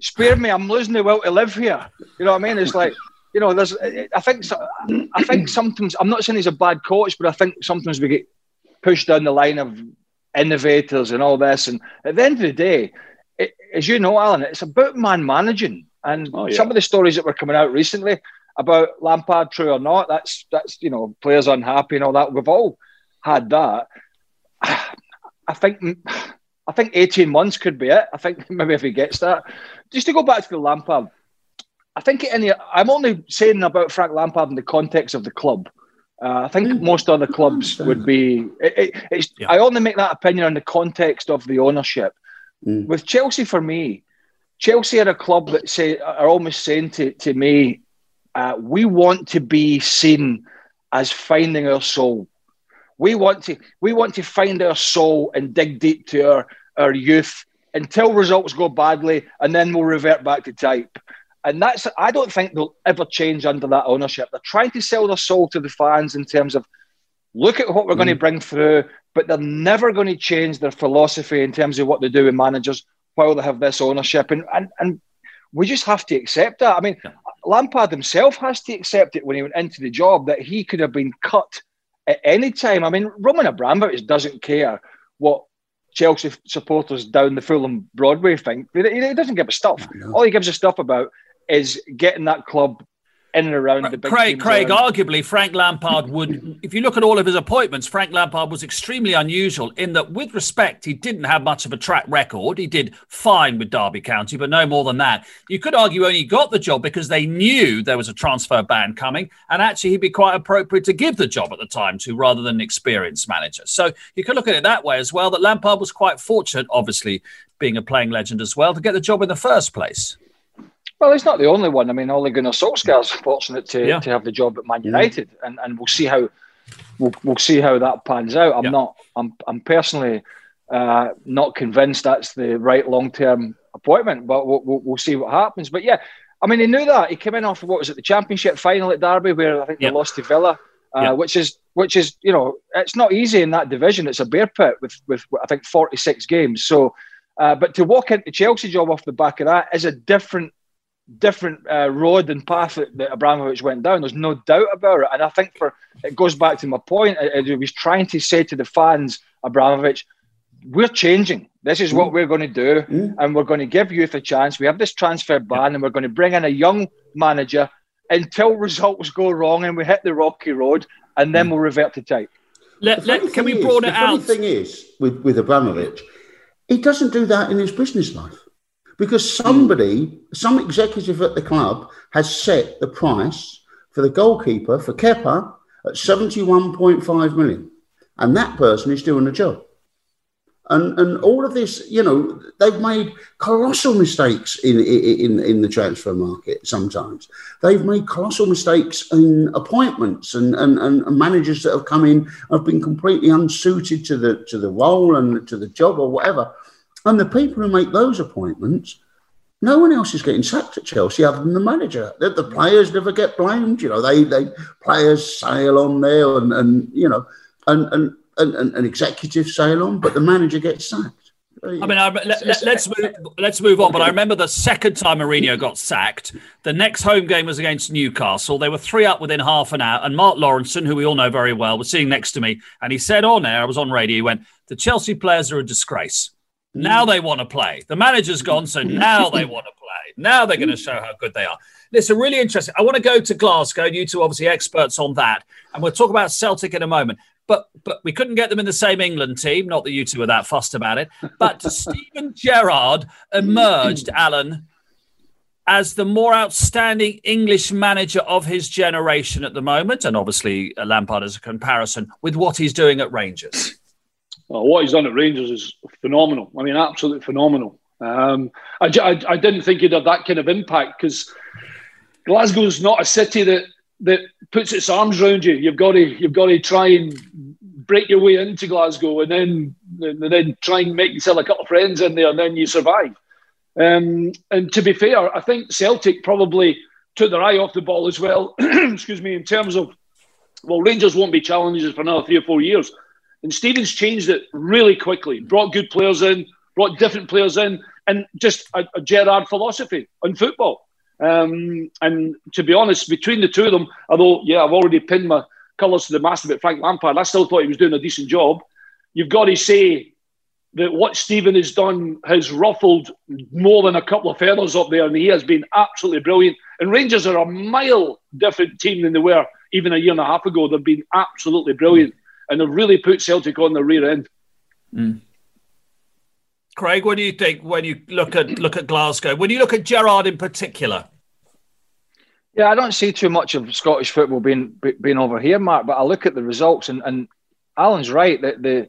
spare me, I'm losing the will to live here. You know what I mean? It's like you know, there's. I think. I think sometimes I'm not saying he's a bad coach, but I think sometimes we get pushed down the line of innovators and all this. And at the end of the day, it, as you know, Alan, it's about man managing. And oh, yeah. some of the stories that were coming out recently about Lampard, true or not, that's that's you know players unhappy and all that. We've all had that. I think. I think 18 months could be it. I think maybe if he gets that. Just to go back to the Lampard I think any, I'm only saying about Frank Lampard in the context of the club. Uh, I think mm. most other clubs would be. It, it, yeah. I only make that opinion in the context of the ownership. Mm. With Chelsea, for me, Chelsea are a club that say are almost saying to, to me, uh, we want to be seen as finding our soul. We want to we want to find our soul and dig deep to our, our youth until results go badly, and then we'll revert back to type. And that's I don't think they'll ever change under that ownership. They're trying to sell their soul to the fans in terms of look at what we're mm. going to bring through, but they're never going to change their philosophy in terms of what they do with managers while they have this ownership. And and, and we just have to accept that. I mean, yeah. Lampard himself has to accept it when he went into the job that he could have been cut at any time. I mean, Roman Abramovich doesn't care what Chelsea supporters down the Fulham Broadway think. He doesn't give a stuff. All he gives a stuff about is getting that club in and around the big Craig, Craig, around. arguably, Frank Lampard would, if you look at all of his appointments, Frank Lampard was extremely unusual in that, with respect, he didn't have much of a track record. He did fine with Derby County, but no more than that. You could argue only got the job because they knew there was a transfer ban coming, and actually, he'd be quite appropriate to give the job at the time to rather than an experienced manager. So you could look at it that way as well. That Lampard was quite fortunate, obviously, being a playing legend as well, to get the job in the first place. Well, he's not the only one. I mean, Ole Gunnar Solskjaer's fortunate to, yeah. to have the job at Man United, yeah. and, and we'll see how we'll, we'll see how that pans out. I'm yeah. not. I'm I'm personally uh, not convinced that's the right long term appointment, but we'll, we'll, we'll, see what happens. But yeah, I mean, he knew that he came in off what was it the Championship final at Derby, where I think they lost to Villa, uh, which is which is you know it's not easy in that division. It's a bear pit with with I think 46 games. So. Uh, but to walk into Chelsea job off the back of that is a different different uh, road and path that, that, Abramovich went down. There's no doubt about it. And I think for it goes back to my point. He was trying to say to the fans, Abramovich, we're changing. This is what mm. we're going to do, mm. and we're going to give youth a chance. We have this transfer ban, and we're going to bring in a young manager until results go wrong and we hit the rocky road, and then mm. we'll revert to type. Let, let, can we broaden it out? The thing is, with, with Abramovich, he doesn't do that in his business life because hmm. somebody, some executive at the club, has set the price for the goalkeeper for Kepa at 71.5 million. And that person is doing the job. And, and all of this, you know, they've made colossal mistakes in, in, in the transfer market sometimes. They've made colossal mistakes in appointments and, and, and managers that have come in have been completely unsuited to the, to the role and to the job or whatever. And the people who make those appointments No one else is getting sacked at Chelsea other than the manager. The, the players never get blamed. You know, they they players sail on there, and, and you know, and and, and and executives sail on, but the manager gets sacked. I mean, I, let, us let, move. Let's move on. But I remember the second time Mourinho got sacked. The next home game was against Newcastle. They were three up within half an hour, and Mark Lawrenson, who we all know very well, was sitting next to me, and he said on air, I was on radio. He went, "The Chelsea players are a disgrace. Now they want to play. The manager's gone, so now they want to play. Now they're going to show how good they are." Listen, really interesting. I want to go to Glasgow. You two, obviously, experts on that, and we'll talk about Celtic in a moment but but we couldn't get them in the same England team. Not that you two were that fussed about it. But Steven Gerrard emerged, Alan, as the more outstanding English manager of his generation at the moment, and obviously uh, Lampard as a comparison with what he's doing at Rangers. Well, what he's done at Rangers is phenomenal. I mean, absolutely phenomenal. Um, I, I, I didn't think he'd have that kind of impact because Glasgow's not a city that that puts its arms around you. You've got to you've got to try and break your way into Glasgow, and then and then try and make yourself a couple of friends in there, and then you survive. Um, and to be fair, I think Celtic probably took their eye off the ball as well. excuse me, in terms of well, Rangers won't be challengers for another three or four years, and Stevens changed it really quickly. Brought good players in, brought different players in, and just a, a Gerrard philosophy on football. Um, and to be honest, between the two of them, although, yeah, I've already pinned my colours to the mast about Frank Lampard, I still thought he was doing a decent job. You've got to say that what Stephen has done has ruffled more than a couple of feathers up there, and he has been absolutely brilliant. And Rangers are a mile different team than they were even a year and a half ago. They've been absolutely brilliant, and they've really put Celtic on the rear end. Mm. Craig, what do you think when you look at look at Glasgow? When you look at Gerrard in particular? Yeah, I don't see too much of Scottish football being being over here, Mark. But I look at the results, and, and Alan's right that the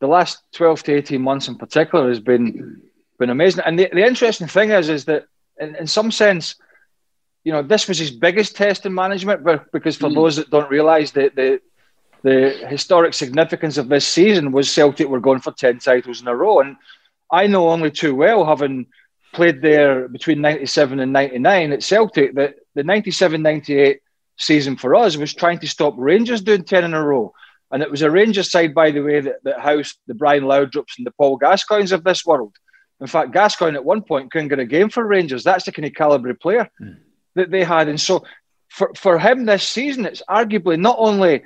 the last twelve to eighteen months in particular has been been amazing. And the, the interesting thing is, is that in, in some sense, you know, this was his biggest test in management. But because for mm. those that don't realise that the the historic significance of this season was Celtic were going for ten titles in a row, and I know only too well, having played there between 97 and 99 at Celtic, that the 97 98 season for us was trying to stop Rangers doing 10 in a row. And it was a Rangers side, by the way, that, that housed the Brian Laudrups and the Paul Gascoignes of this world. In fact, Gascoigne at one point couldn't get a game for Rangers. That's the kind of calibre player mm. that they had. And so for, for him this season, it's arguably not only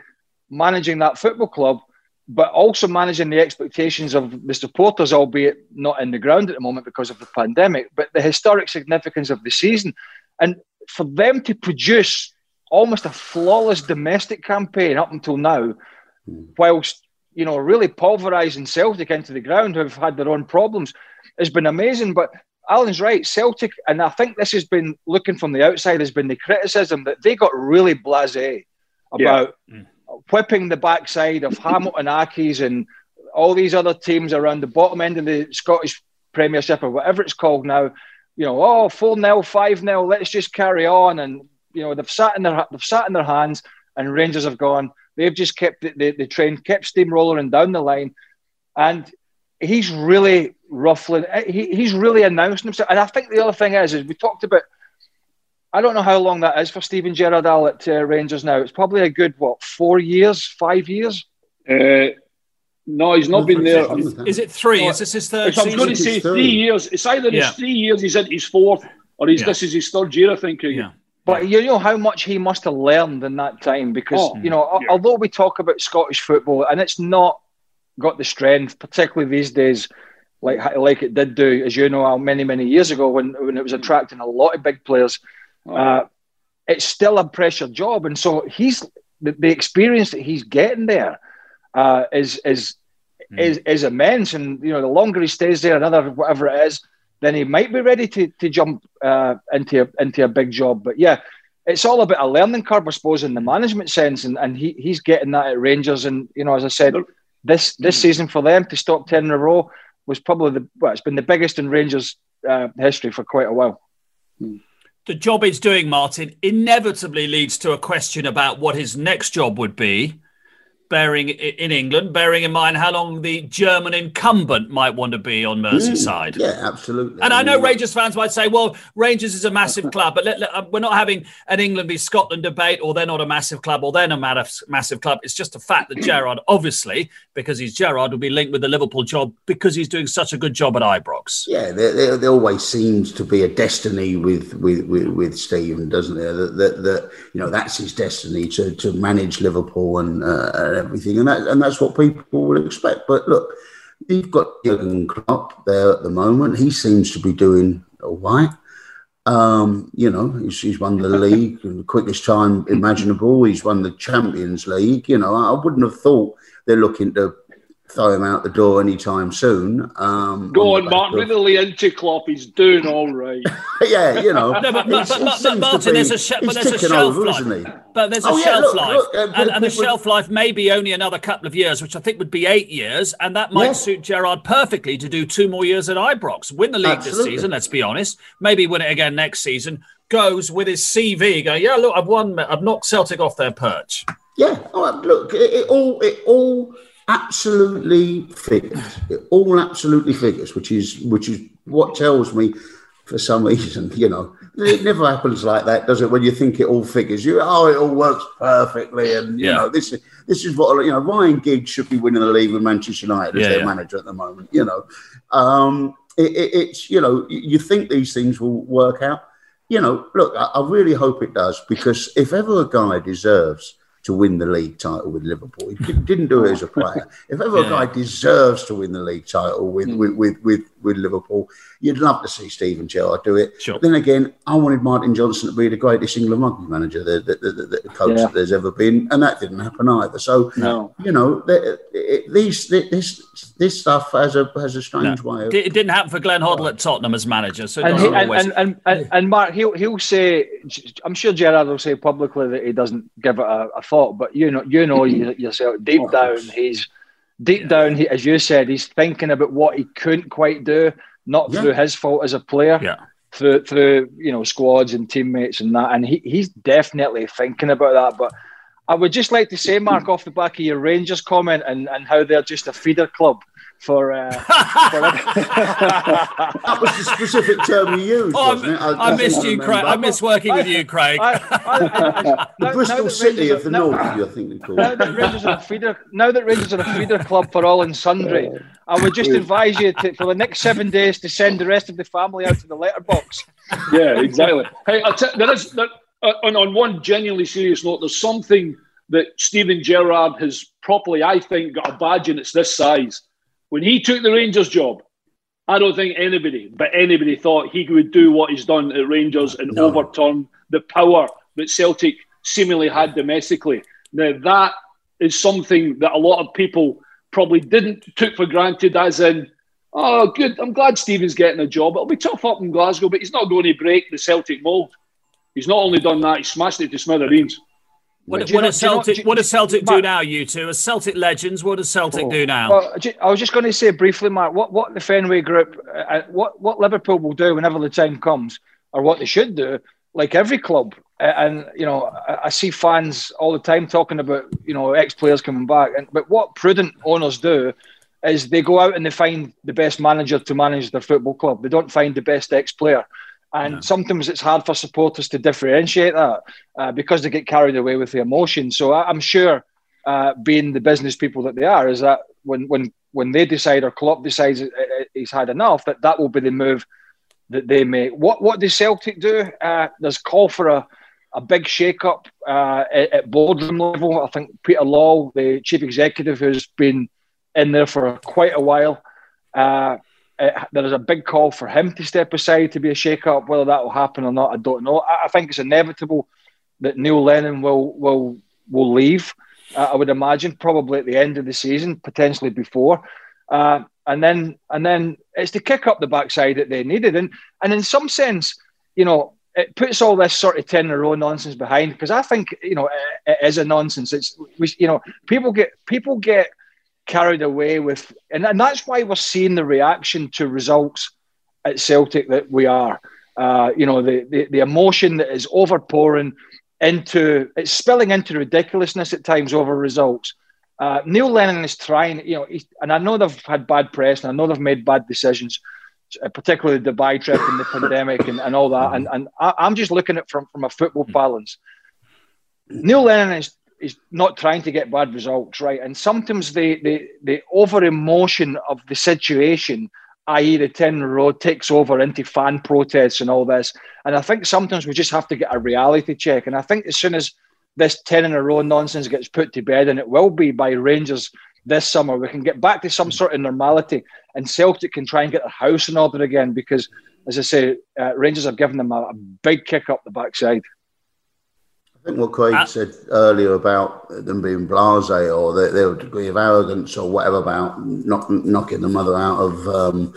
managing that football club, but also managing the expectations of the supporters, albeit not in the ground at the moment because of the pandemic, but the historic significance of the season. And for them to produce almost a flawless domestic campaign up until now, whilst you know really pulverising Celtic into the ground, who've had their own problems, has been amazing. But Alan's right, Celtic, and I think this has been looking from the outside has been the criticism that they got really blasé about. Yeah. Whipping the backside of Hamilton Accies and all these other teams around the bottom end of the Scottish Premiership or whatever it's called now. You know, oh, 4 0, 5 0, let's just carry on. And, you know, they've sat in their, they've sat in their hands and Rangers have gone. They've just kept the, the, the train, kept steamrolling down the line. And he's really ruffling, he, he's really announcing himself. And I think the other thing is, is we talked about I don't know how long that is for Steven Gerrard at uh, Rangers now. It's probably a good what four years, five years. Uh, no, he's not been there. Is it three? is this his third? I'm going to say three years. It's either yeah. his three years, he's at his fourth, or he's yeah. this is his third year, I think. Yeah. But you know how much he must have learned in that time because oh, you know, yeah. although we talk about Scottish football and it's not got the strength, particularly these days, like like it did do, as you know, how many many years ago when when it was attracting a lot of big players. Uh, it's still a pressure job, and so he's the, the experience that he's getting there uh, is is mm. is is immense. And you know, the longer he stays there, another whatever it is, then he might be ready to to jump uh, into a, into a big job. But yeah, it's all about a learning curve, I suppose, in the management sense, and, and he he's getting that at Rangers. And you know, as I said, this this hmm. season for them to stop ten in a row was probably the well, it's been the biggest in Rangers uh, history for quite a while. Mm the job he's doing, Martin, inevitably leads to a question about what his next job would be. Bearing in England, bearing in mind how long the German incumbent might want to be on Merseyside. Mm, yeah, absolutely. And I know Rangers fans might say, "Well, Rangers is a massive club," but let, let, uh, we're not having an England v Scotland debate, or they're not a massive club, or they're not a massive club. It's just a fact that Gerrard, obviously, because he's Gerrard, will be linked with the Liverpool job because he's doing such a good job at Ibrox. Yeah, there, there, there always seems to be a destiny with with with, with Stephen, doesn't there? That, that, that you know that's his destiny to to manage Liverpool and. Uh, everything, and that and that's what people would expect. But look, you've got Jurgen Klopp there at the moment. He seems to be doing all right. Um, you know, he's, he's won the league in the quickest time imaginable. He's won the Champions League. You know, I wouldn't have thought they're looking to throw him out the door anytime soon. Um, Go on, Martin. Really into Klopp. He's doing all right. yeah, you know. no, but, but, but, but Martin, there's a, sh- but there's a shelf over, life. But there's a oh, shelf yeah, look, life, look, uh, and, and the shelf life may be only another couple of years, which I think would be eight years, and that might yeah. suit Gerrard perfectly to do two more years at Ibrox, win the league Absolutely. this season. Let's be honest. Maybe win it again next season. Goes with his CV, going, yeah, look, I've won. I've knocked Celtic off their perch. Yeah, oh, look, it, it all, it all absolutely figures. It all absolutely figures, which is which is what tells me, for some reason, you know, it never happens like that, does it? When you think it all figures, you oh, it all works perfectly, and you yeah. know, this this is what you know. Ryan Giggs should be winning the league with Manchester United as yeah, their yeah. manager at the moment. You know, um, it, it, it's you know, you think these things will work out. You know, look, I, I really hope it does because if ever a guy deserves to win the league title with Liverpool. He didn't do it as a player. If ever yeah. a guy deserves to win the league title with, mm. with, with, with, with, Liverpool, you'd love to see Steven Gerrard do it. Sure. But then again, I wanted Martin Johnson to be the greatest England rugby manager, the, the, the, the coach yeah. that there's ever been, and that didn't happen either. So, no. you know, these this this stuff has a has a strange no. way. Of, it didn't happen for Glenn Hoddle at Tottenham as manager. So and, he, and, and, and, and, Mark, he'll he'll say, I'm sure Gerrard will say publicly that he doesn't give it a, a thought, but you know, you know yourself deep down, he's deep down, he, as you said, he's thinking about what he couldn't quite do, not yeah. through his fault as a player. Yeah. Through, through you know squads and teammates and that, and he, he's definitely thinking about that. But I would just like to say, Mark, off the back of your Rangers comment and, and how they're just a feeder club for. Uh, for that was the specific term you used, oh, wasn't it? I, I, I missed you, Craig. I miss working with you, Craig. I, the Bristol City of the North, I think they call now That Rangers are a feeder, now that Rangers are a feeder club for all and sundry, I would just advise you to, for the next seven days to send the rest of the family out to the letterbox. Yeah, exactly. hey, t- there is there, uh, on, on one genuinely serious note. There's something that Steven Gerrard has properly, I think, got a badge and it's this size when he took the Rangers job, I don't think anybody, but anybody thought he would do what he's done at Rangers and no. overturn the power that Celtic seemingly had domestically. Now that is something that a lot of people probably didn't took for granted, as in, oh, good, I'm glad Steven's getting a job. It'll be tough up in Glasgow, but he's not going to break the Celtic mould. He's not only done that, he smashed it to smithereens. What, what does Celtic? What does Celtic do now? You two, as Celtic legends, what does Celtic oh, do now? Well, I was just going to say briefly, Mark. What what the Fenway Group, uh, uh, what what Liverpool will do whenever the time comes, or what they should do, like every club. Uh, and you know, I, I see fans all the time talking about you know ex players coming back, and but what prudent owners do is they go out and they find the best manager to manage their football club. They don't find the best ex player. And no. sometimes it's hard for supporters to differentiate that uh, because they get carried away with the emotion. So I, am sure, uh, being the business people that they are, is that when when when they decide or Klopp decides he's had enough, that that will be the move that they make. What what does Celtic do? Uh, there's call for a a big shake-up uh, at, at boardroom level. I think Peter Law, the chief executive, who's been in there for quite a while, uh, uh, there is a big call for him to step aside to be a shake-up. Whether that will happen or not, I don't know. I, I think it's inevitable that Neil Lennon will will will leave. Uh, I would imagine probably at the end of the season, potentially before. Uh, and then and then it's to kick up the backside that they needed. And and in some sense, you know, it puts all this sort of ten in a row nonsense behind because I think you know it, it is a nonsense. It's you know people get people get carried away with, and, and that's why we're seeing the reaction to results at Celtic that we are. Uh, you know, the, the, the emotion that is overpouring into it's spilling into ridiculousness at times over results. Uh, Neil Lennon is trying, you know, and I know they've had bad press and I know they've made bad decisions, uh, particularly the Dubai trip and the pandemic and, and all that. And, and I, am just looking at from, from a football balance. Neil Lennon is, is not trying to get bad results, right? And sometimes the, the, the over emotion of the situation, i.e., the 10 in a row, takes over into fan protests and all this. And I think sometimes we just have to get a reality check. And I think as soon as this 10 in a row nonsense gets put to bed, and it will be by Rangers this summer, we can get back to some sort of normality and Celtic can try and get their house in order again because, as I say, uh, Rangers have given them a, a, big kick up the backside. I think what Craig uh, said earlier about them being blasé or their, their, degree of arrogance or whatever about knock, knocking the mother out of um,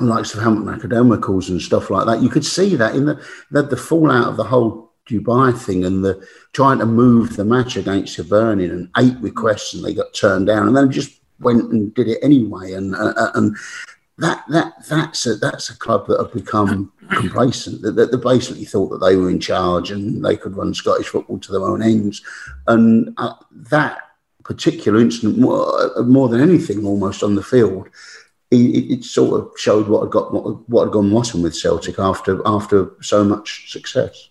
likes of Hamilton Academicals and stuff like that. You could see that in the, the, the fallout of the whole Dubai thing and the trying to move the match against Hibernian and eight requests and they got turned down and then just went and did it anyway and uh, uh and that that that's a that's a club that have become complacent that, they basically thought that they were in charge and they could run Scottish football to their own ends and uh, that particular incident more, uh, more, than anything almost on the field it, it, sort of showed what had got what had gone rotten with Celtic after after so much success.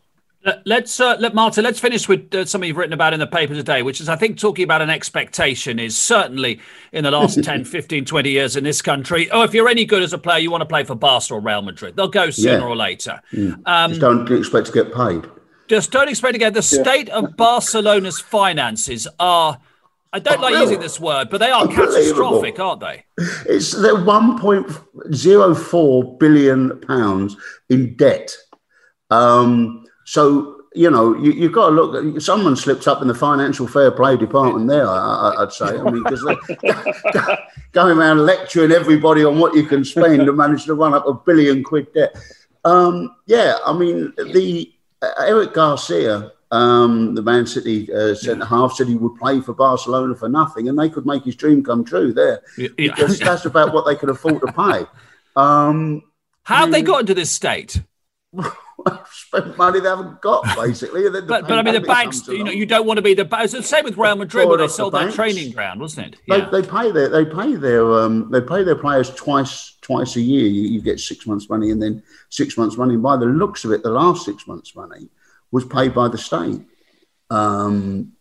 Let's uh, let Martin. Let's finish with uh, something you've written about in the paper today, which is I think talking about an expectation is certainly in the last 10, 15, 20 years in this country. Oh, if you're any good as a player, you want to play for Barca or Real Madrid. They'll go sooner yeah. or later. Mm. Um, just don't expect to get paid. Just don't expect to get. The yeah. state of Barcelona's finances are. I don't like using this word, but they are catastrophic, aren't they? It's they're 1.04 billion pounds in debt. Um, so you know, you, have got to look. Someone slipped up in the financial fair play department there. I, would say. I mean, because going around lecturing everybody on what you can spend to manage to run up a billion quid debt. Um, yeah, I mean, the uh, Eric Garcia, um, the Man City uh, centre half, said he would play for Barcelona for nothing, and they could make his dream come true there. Yeah. Because that's about what they could afford to pay. Um, How have they got into this state? spent money they haven't got, basically. but, but I mean, the banks, you know, you don't want to be the. It's the same with Real Madrid when they sold the their training ground, wasn't it? Yeah. They, they, pay their they pay their um, they pay their players twice twice a year. You, you, get six months' money and then six months' money. And by the looks of it, the last six months' money was paid by the state. Um,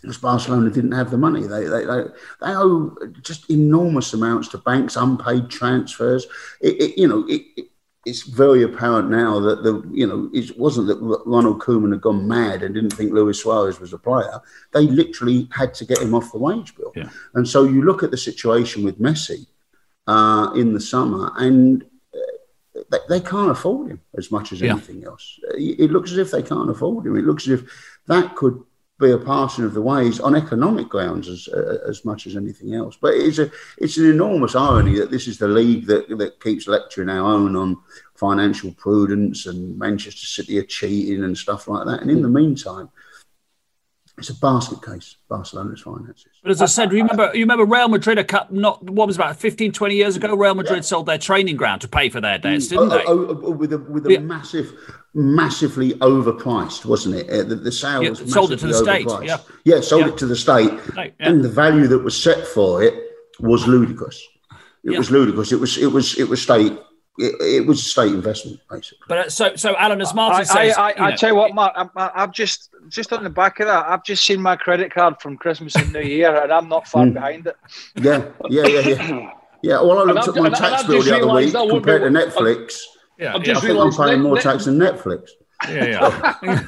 because Barcelona didn't have the money. They, they, they, they, owe just enormous amounts to banks, unpaid transfers. It, it, you know, it, it's very apparent now that the you know it wasn't that Ronald Koeman had gone mad and didn't think Luis Suarez was a player. They literally had to get him off the wage bill. Yeah. And so you look at the situation with Messi uh, in the summer, and uh, they, they, can't afford him as much as yeah. anything else. It looks as if they can't afford him. It looks as if that could be a passing of the ways on economic grounds as uh, as much as anything else. But it's a it's an enormous irony that this is the league that that keeps lecturing our own on financial prudence and Manchester City are cheating and stuff like that. And in the meantime, it's a basket case, Barcelona's finances. But as I said, remember you remember Real Madrid a cup not what was about 15, 20 years ago, Real Madrid yeah. sold their training ground to pay for their debts, didn't oh, they? Oh, oh, with a with a yeah. massive massively overpriced, wasn't it? Uh, the, the sale yeah, was sold it to the state. Yeah, yeah, sold it to the state, and the value that was set for it was ludicrous. It was ludicrous. It was it was it was state it, it, was a state investment, basically. But uh, so, so Alan, as Martin I, says, I, I, I tell you what, Mark, I, have just just on the back of that, I've just seen my credit card from Christmas and New Year, and I'm not far mm. behind it. Yeah, yeah, yeah, yeah. Yeah. Well, I looked at my tax bill the other week compared to Netflix. Yeah, i think I'm paying more tax than Netflix. Yeah, yeah.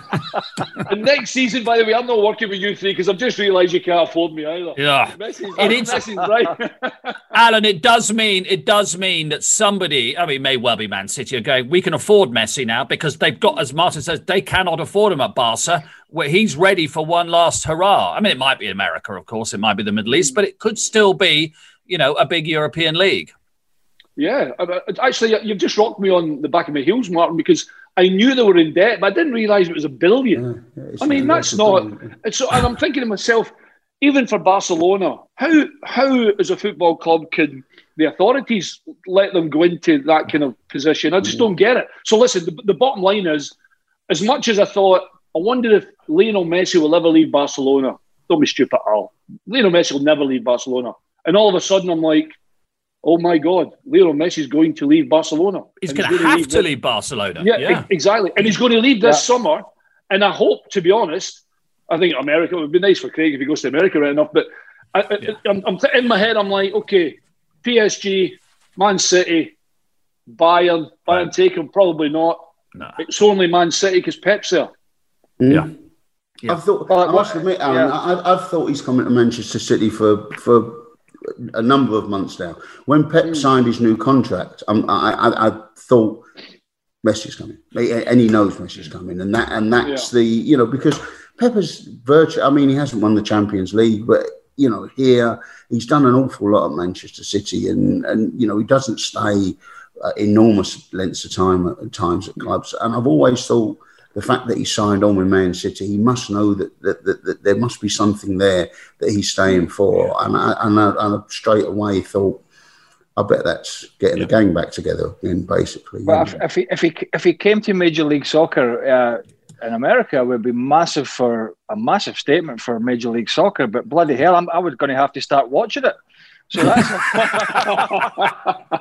and next season, by the way, I'm not working with you three because I've just realised you can't afford me either. Yeah, it is right. Alan, it does mean it does mean that somebody, I mean, may well be Man City, are going. We can afford Messi now because they've got, as Martin says, they cannot afford him at Barca. Where he's ready for one last hurrah. I mean, it might be America, of course, it might be the Middle East, but it could still be, you know, a big European league. Yeah, actually, you've just rocked me on the back of my heels, Martin, because I knew they were in debt, but I didn't realise it was a billion. Yeah, yeah, I mean, that's not. It's, and I'm thinking to myself, even for Barcelona, how how as a football club can the authorities let them go into that kind of position? I just yeah. don't get it. So listen, the, the bottom line is, as much as I thought, I wonder if Lionel Messi will ever leave Barcelona. don't be stupid, Al. Lionel Messi will never leave Barcelona. And all of a sudden, I'm like, oh my God, Lionel Messi's going to leave Barcelona. He's going to have to leave Barcelona. Yeah, yeah, exactly. And he's going to leave this yeah. summer. And I hope, to be honest, I think America would be nice for Craig if he goes to America right enough. But I, yeah. I, am I'm in my head, I'm like, okay, PSG, Man City, Bayern, Bayern right. take him, probably not. No. It's only Man City because Pep's there. Mm. Yeah. yeah. I've thought. I must admit, Alan, yeah. I, I've thought he's coming to Manchester City for for a number of months now. When Pep mm. signed his new contract, um, I, I, I, thought Messi's coming, and he knows Messi's coming, and that and that's yeah. the you know because Pepper's virtue. I mean, he hasn't won the Champions League, but you know here he's done an awful lot at Manchester City, and and you know he doesn't stay uh, enormous lengths of time at times at clubs, and I've always thought the fact that he signed on with Man City, he must know that, that, that, that there must be something there that he's staying for. And I, and I, and I straight away thought, I bet that's getting yeah. the gang back together again, basically. Well, if, if, he if he if he came to Major League Soccer uh, in America, it would be massive for a massive statement for Major League Soccer. But bloody hell, I'm, I was going to have to start watching it. So that's.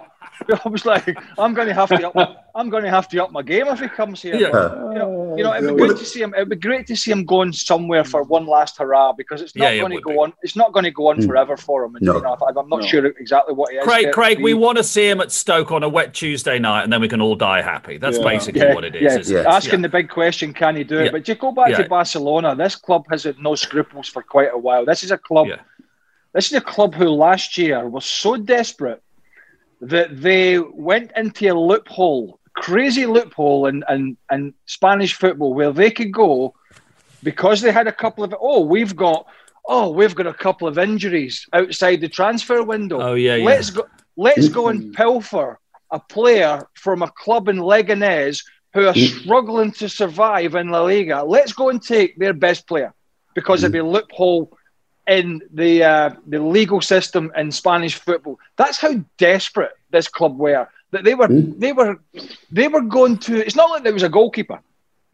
I was like, I'm going to have to up my, I'm going to have to up my game if he comes here. Yeah. you know, you know, it'd be good to see him. It'd be great to see him going somewhere for one last hurrah because it's not yeah, going to go be. on. It's not going to go on mm. forever for him. And, no. you know, I'm not no. sure exactly what he is. Craig, Craig, we want to see him at Stoke on a wet Tuesday night, and then we can all die happy. That's yeah. basically yeah. what it is. Yeah. Asking the big question, can he do it? But you go back to Barcelona. This club has had no scruples for quite a while. This is a club. This is a club who last year was so desperate that they went into a loophole, crazy loophole in, in, in Spanish football where they could go because they had a couple of oh we've got oh we've got a couple of injuries outside the transfer window. Oh yeah, yeah. Let's go let's go and pilfer a player from a club in Leganés who are struggling to survive in La Liga. Let's go and take their best player because it'd be a loophole in the uh, the legal system in Spanish football. That's how desperate this club were. That they were mm. they were they were going to. It's not like there was a goalkeeper.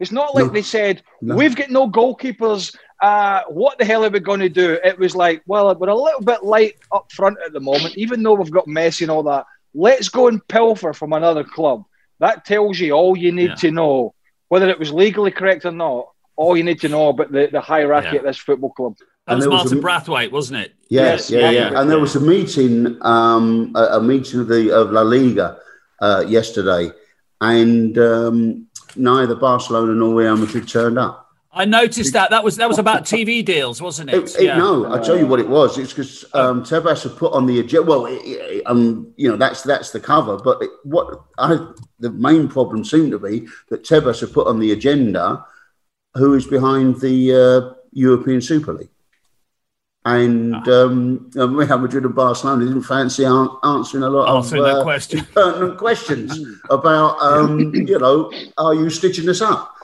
It's not like no. they said no. we've got no goalkeepers. Uh, what the hell are we going to do? It was like, well, we're a little bit light up front at the moment, even though we've got Messi and all that. Let's go and pilfer from another club. That tells you all you need yeah. to know, whether it was legally correct or not. All you need to know about the, the hierarchy yeah. at this football club. That was Martin was a, Braithwaite, wasn't it? Yes, yes yeah, yeah, yeah. And there was a meeting, um, a, a, meeting of the of La Liga uh, yesterday, and um, neither Barcelona nor Real Madrid turned up. I noticed that. That was that was about TV deals, wasn't it? it, it yeah. No, I tell you what it was. It's because um, Tebas had put on the agenda. Well, it, um, you know that's that's the cover. But what I the main problem seemed to be that Tebas had put on the agenda who is behind the uh, European Super League and ah. um, Real Madrid and Barcelona didn't fancy answering a lot answering of uh, question. pertinent questions about, um, you know, are you stitching us up?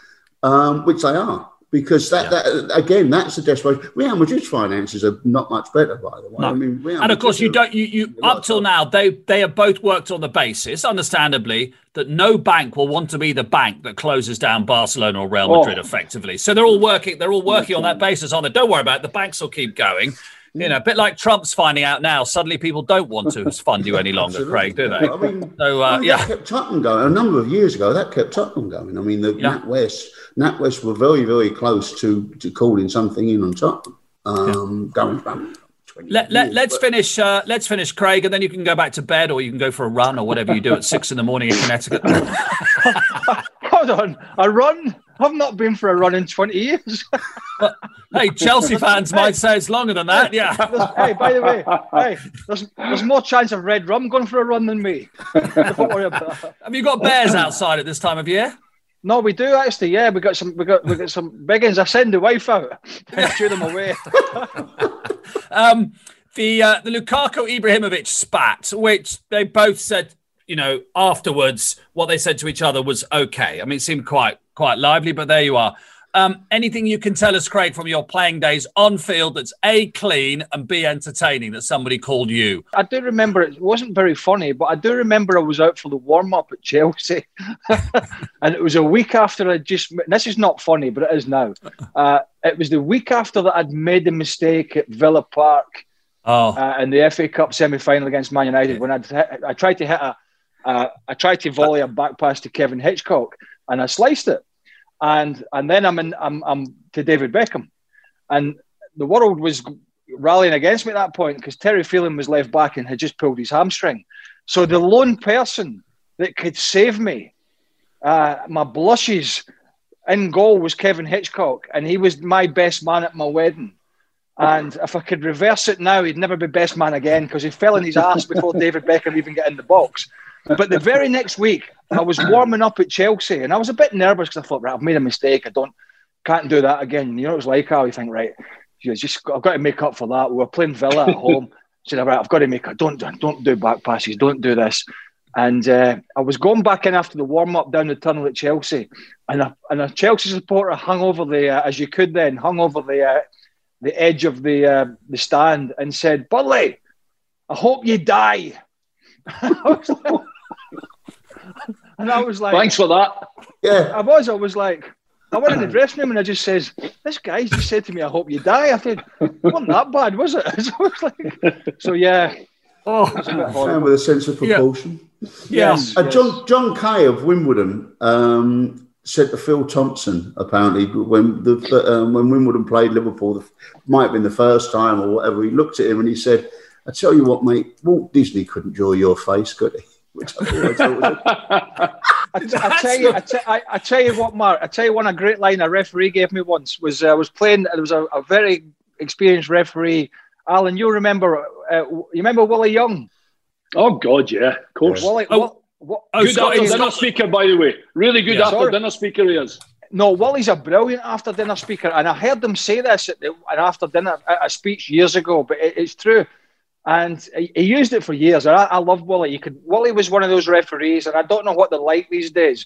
Um, which they are because that, yeah. that again, that's a desperation. Real Madrid's finances are not much better, by the way. No. I mean, Real and of course, you don't. You, you up till now, they they have both worked on the basis, understandably, that no bank will want to be the bank that closes down Barcelona or Real Madrid oh. effectively. So they're all working. They're all working on that basis. On it, don't worry about it. The banks will keep going. You know, a bit like Trump's finding out now. Suddenly, people don't want to fund you any longer, Craig, do they? I mean, so uh, I mean, yeah, kept Tottenham going a number of years ago. That kept Tottenham going. I mean, the yeah. NatWest, NatWest were very, very close to to calling something in on Tottenham. Um, yeah. Going back let, let, let's but... finish. Uh, let's finish, Craig, and then you can go back to bed, or you can go for a run, or whatever you do at six in the morning in Connecticut. Hold on, a run? I've not been for a run in twenty years. well, hey, Chelsea fans might say it's longer than that. Yeah. hey, by the way, hey, there's, there's more chance of red rum going for a run than me. Don't worry about that. Have you got bears outside at this time of year? No, we do actually. Yeah, we got some. We got we got some big ones. I send the wife out, chew them away. um, the uh, the Lukaku Ibrahimovic spat, which they both said, you know, afterwards, what they said to each other was okay. I mean, it seemed quite quite lively, but there you are. Um, anything you can tell us, Craig, from your playing days on field that's A, clean and B, entertaining that somebody called you? I do remember it wasn't very funny, but I do remember I was out for the warm up at Chelsea. and it was a week after I just, this is not funny, but it is now. Uh, it was the week after that I'd made the mistake at Villa Park Oh, uh, in the FA Cup semi final against Man United when I'd, I tried to hit a, uh, I tried to volley a back pass to Kevin Hitchcock and I sliced it, and and then I'm in I'm, I'm to David Beckham, and the world was rallying against me at that point because Terry Phelan was left back and had just pulled his hamstring, so the lone person that could save me, uh, my blushes in goal was Kevin Hitchcock, and he was my best man at my wedding. And if I could reverse it now, he'd never be best man again because he fell in his ass before David Beckham even got in the box. But the very next week, I was warming up at Chelsea, and I was a bit nervous because I thought, right, I've made a mistake. I don't, can't do that again. You know, it was like how you think, right, you just, I've got to make up for that. We were playing Villa at home. I said, right, I've got to make. Don't, don't, don't do back passes. Don't do this. And uh, I was going back in after the warm up down the tunnel at Chelsea, and a, and a Chelsea supporter hung over the, uh, as you could then, hung over the uh, the edge of the uh, the stand and said, "Burley, I hope you die." I was like- and I was like, Thanks for that. Yeah. I was, I was like, I went in the dressing room and I just says, "This guy just said to me, I hope you die." I said, "It wasn't that bad, was it?" So, I was like, so yeah, oh, it's a bit Man with a sense of proportion. yeah. Yes. Uh, John John Kay of Wimbledon um, said to Phil Thompson apparently when the um, when Wimbledon played Liverpool, the, might have been the first time or whatever. He looked at him and he said, "I tell you what, mate, Walt Disney couldn't draw your face, could he?" Which I thought- I thought I, t- I tell you, I, t- I, I tell you what, Mark. I tell you one. A great line a referee gave me once was uh, I was playing. There was a, a very experienced referee. Alan, you remember? Uh, you remember Willie Young? Oh God, yeah, of course. Willie, Oh. Wa- Wa- Oh, good Scott, after dinner speaker, by the way. Really good Yeah. after Sorry. dinner speaker he is. No, Willie's a brilliant after dinner speaker, and I heard them say this at the, an after dinner at a speech years ago, but it, it's true. And he, used it for years. I, I love Willie. You could Willie was one of those referees, and I don't know what they're like these days.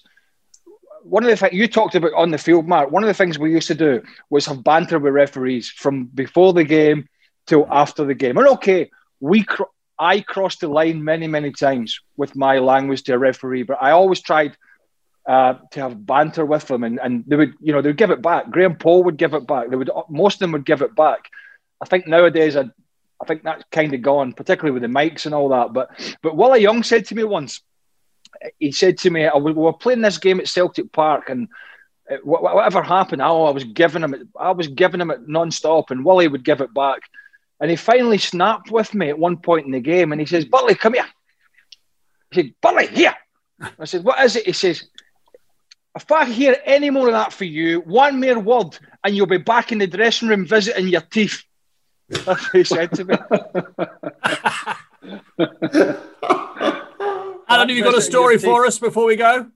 One of the things you talked about on the field, Mark. One of the things we used to do was have banter with referees from before the game till after the game. And okay, we cr- I crossed the line many many times with my language to a referee, but I always tried uh, to have banter with them, and, and they would, you know, they would give it back. Graham Poll would give it back. They would, most of them would give it back. I think nowadays, I, I think that's kind of gone, particularly with the mics and all that. But, but Willie Young said to me once, he said to me, oh, we were playing this game at Celtic Park, and uh, whatever happened, oh, I was giving him, I was giving him it non-stop, and Willie would give it back. And he finally snapped with me at one point in the game, and he says, "Burley, come here." He said, "Burley, here." I said, "What is it?" He says, if I hear any more of that for you, one mere word, and you'll be back in the dressing room visiting your teeth. That's what he said to me. Alan, have you got a story for us before we go?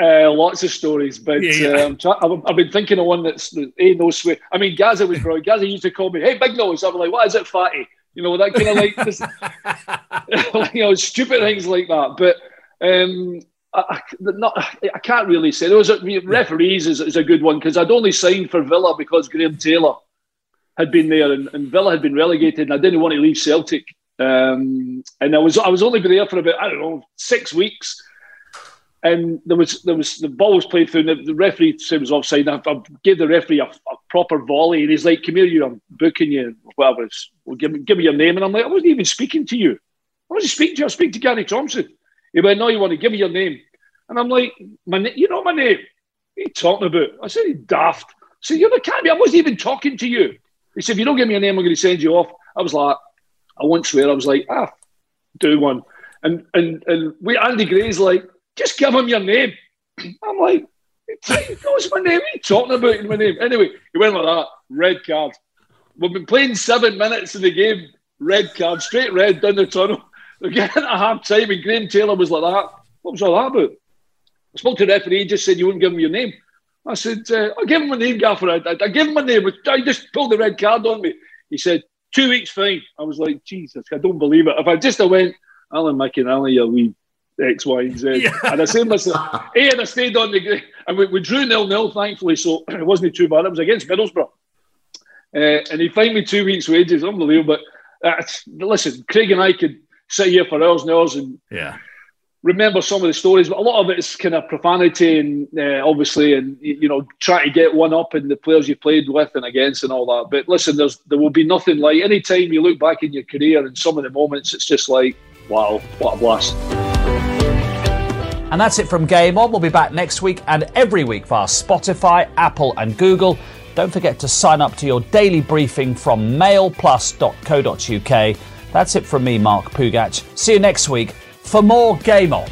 Uh, lots of stories, but Yeah, yeah. Uh, I'm try- I've, I've been thinking of one that's that ain't no swear. I mean, Gazza was brilliant. Gazza used to call me, "Hey, big nose." I'm like, "What is it, fatty?" You know that kind of like, this, you know, stupid things like that. But um, I, I, not, I can't really say. There was a, referees is, is a good one because I'd only signed for Villa because Graham Taylor had been there and, and Villa had been relegated, and I didn't want to leave Celtic. Um, and I was I was only there for about I don't know six weeks and there was there was the ball was played through, and the, the referee said it was offside. I, I gave the referee a, a proper volley, and he's like, "Come here, you! I'm booking you, whatever. Well, give me give me your name." And I'm like, "I wasn't even speaking to you. I wasn't speaking to you. I was speaking to Gary Thompson." He went, "No, you want to give me your name?" And I'm like, "My you know my name? What are you talking about?" I said, "You daft." I said, "You can't be. I wasn't even talking to you." He said, "If you don't give me your name, I'm going to send you off." I was like, I won't swear. I was like, "Ah, do one." And and and we Andy Gray's like, just give him your name. I'm like, he knows my name. What are you talking about in my name? Anyway, he went like that. Red card. We've been playing seven minutes in the game. Red card, straight red down the tunnel. We're getting a half time, and Graham Taylor was like that. What was all that about? I spoke to the referee. He just said you wouldn't give him your name. I said, uh, I'll give him my name, Gaffer. I, I, I gave him my name. I just pulled the red card on me. He said, two weeks fine. I was like, Jesus, I don't believe it. If I just have went, Alan McInally, you wee X, Y, and Z. Yeah. And I said, listen, hey, and I stayed on the, and we, we drew nil nil, thankfully, so it wasn't too bad. It was against Middlesbrough. Uh, and he fined me two weeks' wages. Unbelievable. But uh, listen, Craig and I could sit here for hours and hours and yeah. Remember some of the stories, but a lot of it is kind of profanity and uh, obviously, and you know, try to get one up in the players you played with and against and all that. But listen, there's there will be nothing like any time you look back in your career and some of the moments, it's just like, wow, what a blast. And that's it from Game On. We'll be back next week and every week via Spotify, Apple, and Google. Don't forget to sign up to your daily briefing from mailplus.co.uk. That's it from me, Mark Pougatch. See you next week for more Game On.